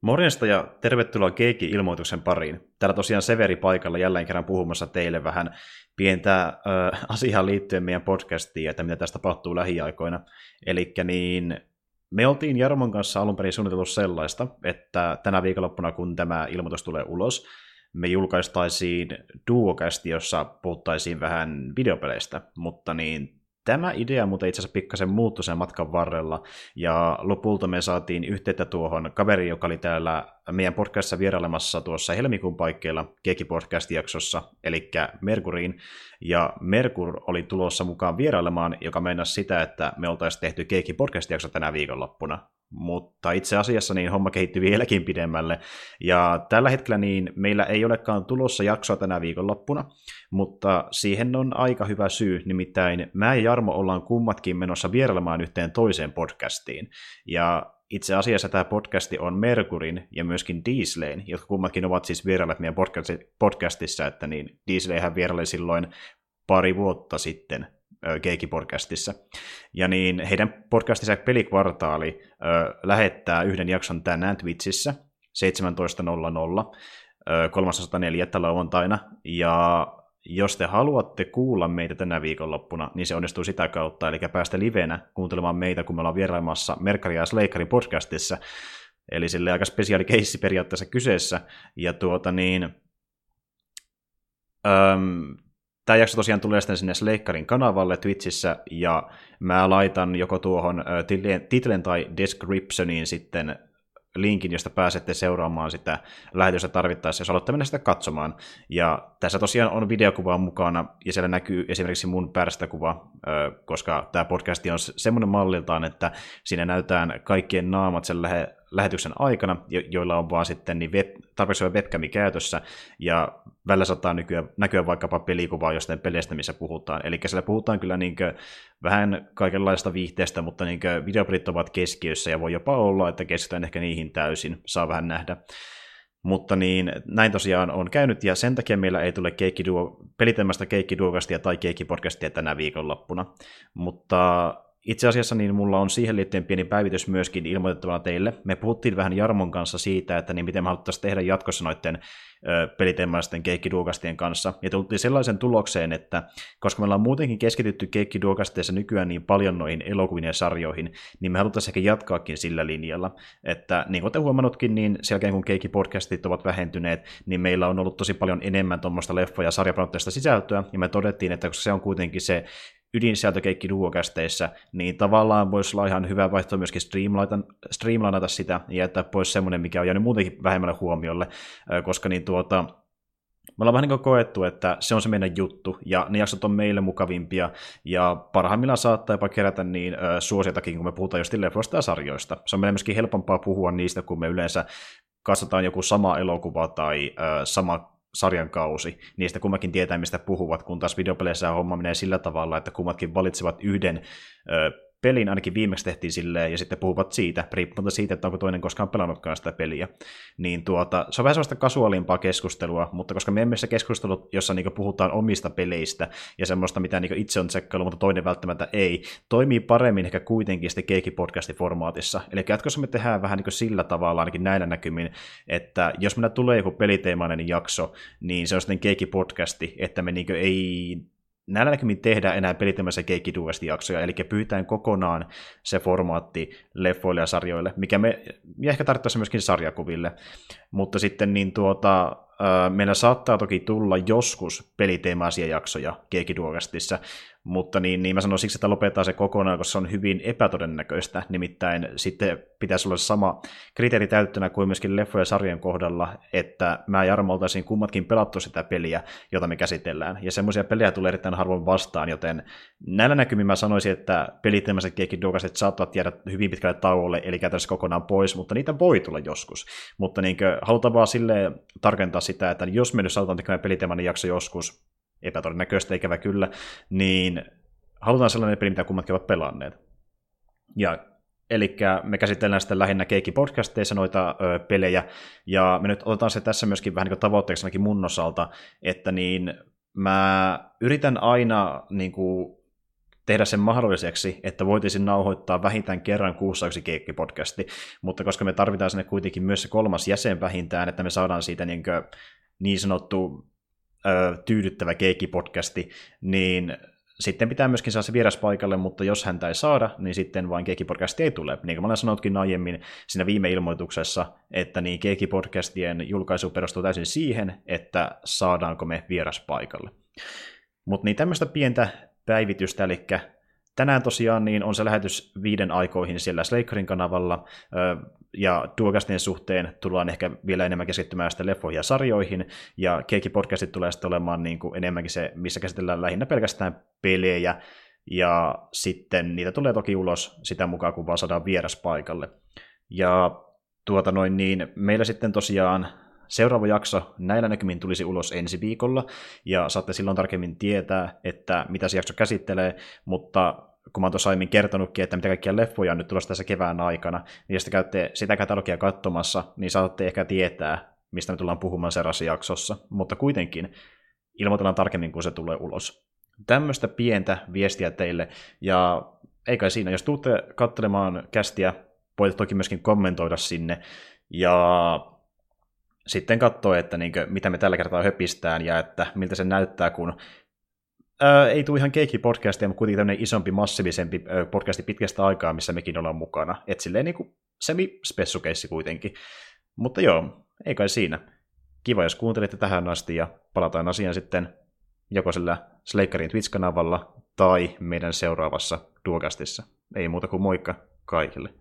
Morjesta ja tervetuloa Keikki-ilmoituksen pariin. Täällä tosiaan Severi paikalla jälleen kerran puhumassa teille vähän pientä äh, asiaa liittyen meidän podcastiin, että mitä tästä tapahtuu lähiaikoina. Eli niin, me oltiin Jarmon kanssa alun perin suunniteltu sellaista, että tänä viikonloppuna, kun tämä ilmoitus tulee ulos, me julkaistaisiin duokästi, jossa puhuttaisiin vähän videopeleistä, mutta niin Tämä idea muuten itse asiassa pikkasen muuttui sen matkan varrella, ja lopulta me saatiin yhteyttä tuohon kaveriin, joka oli täällä meidän podcastissa vierailemassa tuossa helmikuun paikkeilla Keki Podcast-jaksossa, eli Merkuriin, ja Merkur oli tulossa mukaan vierailemaan, joka meinasi sitä, että me oltaisiin tehty Keki Podcast-jakso tänä viikonloppuna mutta itse asiassa niin homma kehittyi vieläkin pidemmälle. Ja tällä hetkellä niin meillä ei olekaan tulossa jaksoa tänä viikonloppuna, mutta siihen on aika hyvä syy, nimittäin mä ja Jarmo ollaan kummatkin menossa vierailemaan yhteen toiseen podcastiin. Ja itse asiassa tämä podcasti on Merkurin ja myöskin Dieslein, jotka kummatkin ovat siis vierailleet meidän podcastissa, että niin Diesleihän vieraili silloin pari vuotta sitten Keiki-podcastissa. Ja niin heidän podcastinsa Pelikvartaali ö, lähettää yhden jakson tänään Twitchissä 17.00 304. lauantaina. Ja jos te haluatte kuulla meitä tänä viikonloppuna, niin se onnistuu sitä kautta, eli päästä livenä kuuntelemaan meitä, kun me ollaan vierailemassa Merkari ja Sleikarin podcastissa. Eli sille aika spesiaali keissi periaatteessa kyseessä. Ja tuota niin, Tämä jakso tosiaan tulee sitten sinne Sleikkarin kanavalle Twitchissä, ja mä laitan joko tuohon titlen tai descriptioniin sitten linkin, josta pääsette seuraamaan sitä lähetystä tarvittaessa, jos haluatte mennä sitä katsomaan. Ja tässä tosiaan on videokuva mukana, ja siellä näkyy esimerkiksi mun pärstäkuva, koska tämä podcast on semmoinen malliltaan, että siinä näytetään kaikkien naamat sen lähetyksen aikana, jo- joilla on vaan sitten niin web, tarpeeksi webcami käytössä, ja välillä saattaa näkyä, näkyä vaikkapa pelikuvaa jostain peleistä, missä puhutaan. Eli siellä puhutaan kyllä niin vähän kaikenlaista viihteestä, mutta niin videopelit ovat keskiössä, ja voi jopa olla, että keskitytään ehkä niihin täysin, saa vähän nähdä. Mutta niin, näin tosiaan on käynyt, ja sen takia meillä ei tule keikkiduo, pelitelmästä keikkiduokastia tai keikkipodcastia tänä viikonloppuna. Mutta itse asiassa niin mulla on siihen liittyen pieni päivitys myöskin ilmoitettavana teille. Me puhuttiin vähän Jarmon kanssa siitä, että niin miten me haluttaisiin tehdä jatkossa noiden peliteemaisten keikkiduokastien kanssa. Ja tultiin sellaisen tulokseen, että koska me ollaan muutenkin keskitytty keikkiduokasteissa nykyään niin paljon noihin elokuviin ja sarjoihin, niin me haluttaisiin ehkä jatkaakin sillä linjalla. Että niin kuin olette huomannutkin, niin sen jälkeen kun keikkipodcastit ovat vähentyneet, niin meillä on ollut tosi paljon enemmän tuommoista leffa- ja sarjapanotteista sisältöä, ja me todettiin, että koska se on kuitenkin se ydinsisältökeikki duokästeissä, niin tavallaan voisi olla ihan hyvä vaihtoehto myöskin streamlainata sitä ja jättää pois semmoinen, mikä on jäänyt muutenkin vähemmälle huomiolle, koska niin tuota, me ollaan vähän niin koettu, että se on se meidän juttu, ja ne jaksot on meille mukavimpia, ja parhaimmillaan saattaa jopa kerätä niin ö, suosiatakin, kun me puhutaan just leffoista ja sarjoista. Se on meille myöskin helpompaa puhua niistä, kun me yleensä katsotaan joku sama elokuva tai sama sarjan kausi. Niistä kummakin tietää, mistä puhuvat, kun taas videopeleissä homma menee sillä tavalla, että kummatkin valitsevat yhden ö, pelin ainakin viimeksi tehtiin silleen, ja sitten puhuvat siitä, riippumatta siitä, että onko toinen koskaan pelannutkaan sitä peliä. Niin tuota, se on vähän sellaista kasuaalimpaa keskustelua, mutta koska me emme se keskustelut, jossa niinku puhutaan omista peleistä ja semmoista, mitä niinku itse on tsekkailu, mutta toinen välttämättä ei, toimii paremmin ehkä kuitenkin sitten Keiki-podcastin formaatissa. Eli jatkossa me tehdään vähän niinku sillä tavalla, ainakin näillä näkymin, että jos meillä tulee joku peliteemainen jakso, niin se on sitten Keiki-podcasti, että me niinku ei näillä näkymin tehdä enää pelittömässä keikkiduesti jaksoja, eli pyytään kokonaan se formaatti leffoille ja sarjoille, mikä me ja ehkä tarvittaisiin myöskin sarjakuville. Mutta sitten niin tuota, meillä saattaa toki tulla joskus peliteemaisia jaksoja keikkiduokastissa, mutta niin, niin mä sanon siksi, että lopetetaan se kokonaan, koska se on hyvin epätodennäköistä. Nimittäin sitten pitäisi olla sama kriteeri täyttönä kuin myöskin leffojen ja sarjan kohdalla, että mä ja Jarmo oltaisiin kummatkin pelattu sitä peliä, jota me käsitellään. Ja semmoisia pelejä tulee erittäin harvoin vastaan, joten näillä näkymin mä sanoisin, että peliteemäiset keikkiduokaset saattavat jäädä hyvin pitkälle tauolle, eli käytännössä kokonaan pois, mutta niitä voi tulla joskus. Mutta niin halutaan vaan sille tarkentaa sitä, että jos me nyt saatetaan tekemään peliteemainen jakso joskus, epätodennäköistä ikävä kyllä, niin halutaan sellainen peli, mitä kummatkin ovat pelanneet. Ja Eli me käsitellään sitten lähinnä Keikki-podcasteissa noita ö, pelejä, ja me nyt otetaan se tässä myöskin vähän niin tavoitteeksi ainakin mun osalta, että niin mä yritän aina niin kuin, tehdä sen mahdolliseksi, että voitaisiin nauhoittaa vähintään kerran kuussa yksi keikkipodcasti, mutta koska me tarvitaan sinne kuitenkin myös se kolmas jäsen vähintään, että me saadaan siitä niin, kuin, niin sanottu tyydyttävä keikkipodcasti, niin sitten pitää myöskin saada se vieras paikalle, mutta jos häntä ei saada, niin sitten vain Keikki-podcasti ei tule. Niin kuin mä olen sanotkin aiemmin siinä viime ilmoituksessa, että niin Keikki-podcastien julkaisu perustuu täysin siihen, että saadaanko me vieras paikalle. Mutta niin tämmöistä pientä päivitystä, eli tänään tosiaan niin on se lähetys viiden aikoihin siellä Slakerin kanavalla, ja Duocastin suhteen tullaan ehkä vielä enemmän keskittymään sitten leffoihin ja sarjoihin, ja Keikki-podcastit tulee sitten olemaan niin kuin enemmänkin se, missä käsitellään lähinnä pelkästään pelejä, ja sitten niitä tulee toki ulos sitä mukaan, kun vaan saadaan vieras paikalle. Ja tuota noin niin, meillä sitten tosiaan Seuraava jakso näillä näkymin tulisi ulos ensi viikolla, ja saatte silloin tarkemmin tietää, että mitä se jakso käsittelee, mutta kun mä oon tuossa aiemmin kertonutkin, että mitä kaikkia leffoja on nyt tulossa tässä kevään aikana, niin jos te käytte sitä katalogia katsomassa, niin saatte ehkä tietää, mistä me tullaan puhumaan seuraavassa jaksossa, mutta kuitenkin ilmoitellaan tarkemmin, kun se tulee ulos. Tämmöistä pientä viestiä teille, ja ei kai siinä, jos tuutte katselemaan kästiä, voitte toki myöskin kommentoida sinne, ja sitten katsoa, että niin kuin, mitä me tällä kertaa höpistään ja että miltä se näyttää, kun ää, ei tule ihan keikki-podcastia, mutta kuitenkin tämmöinen isompi, massiivisempi ää, podcasti pitkästä aikaa, missä mekin ollaan mukana. Että silleen niin kuin semi-spessukeissi kuitenkin. Mutta joo, ei kai siinä. Kiva, jos kuuntelitte tähän asti ja palataan asiaan sitten joko sillä Slakerin Twitch-kanavalla tai meidän seuraavassa Duokastissa. Ei muuta kuin moikka kaikille.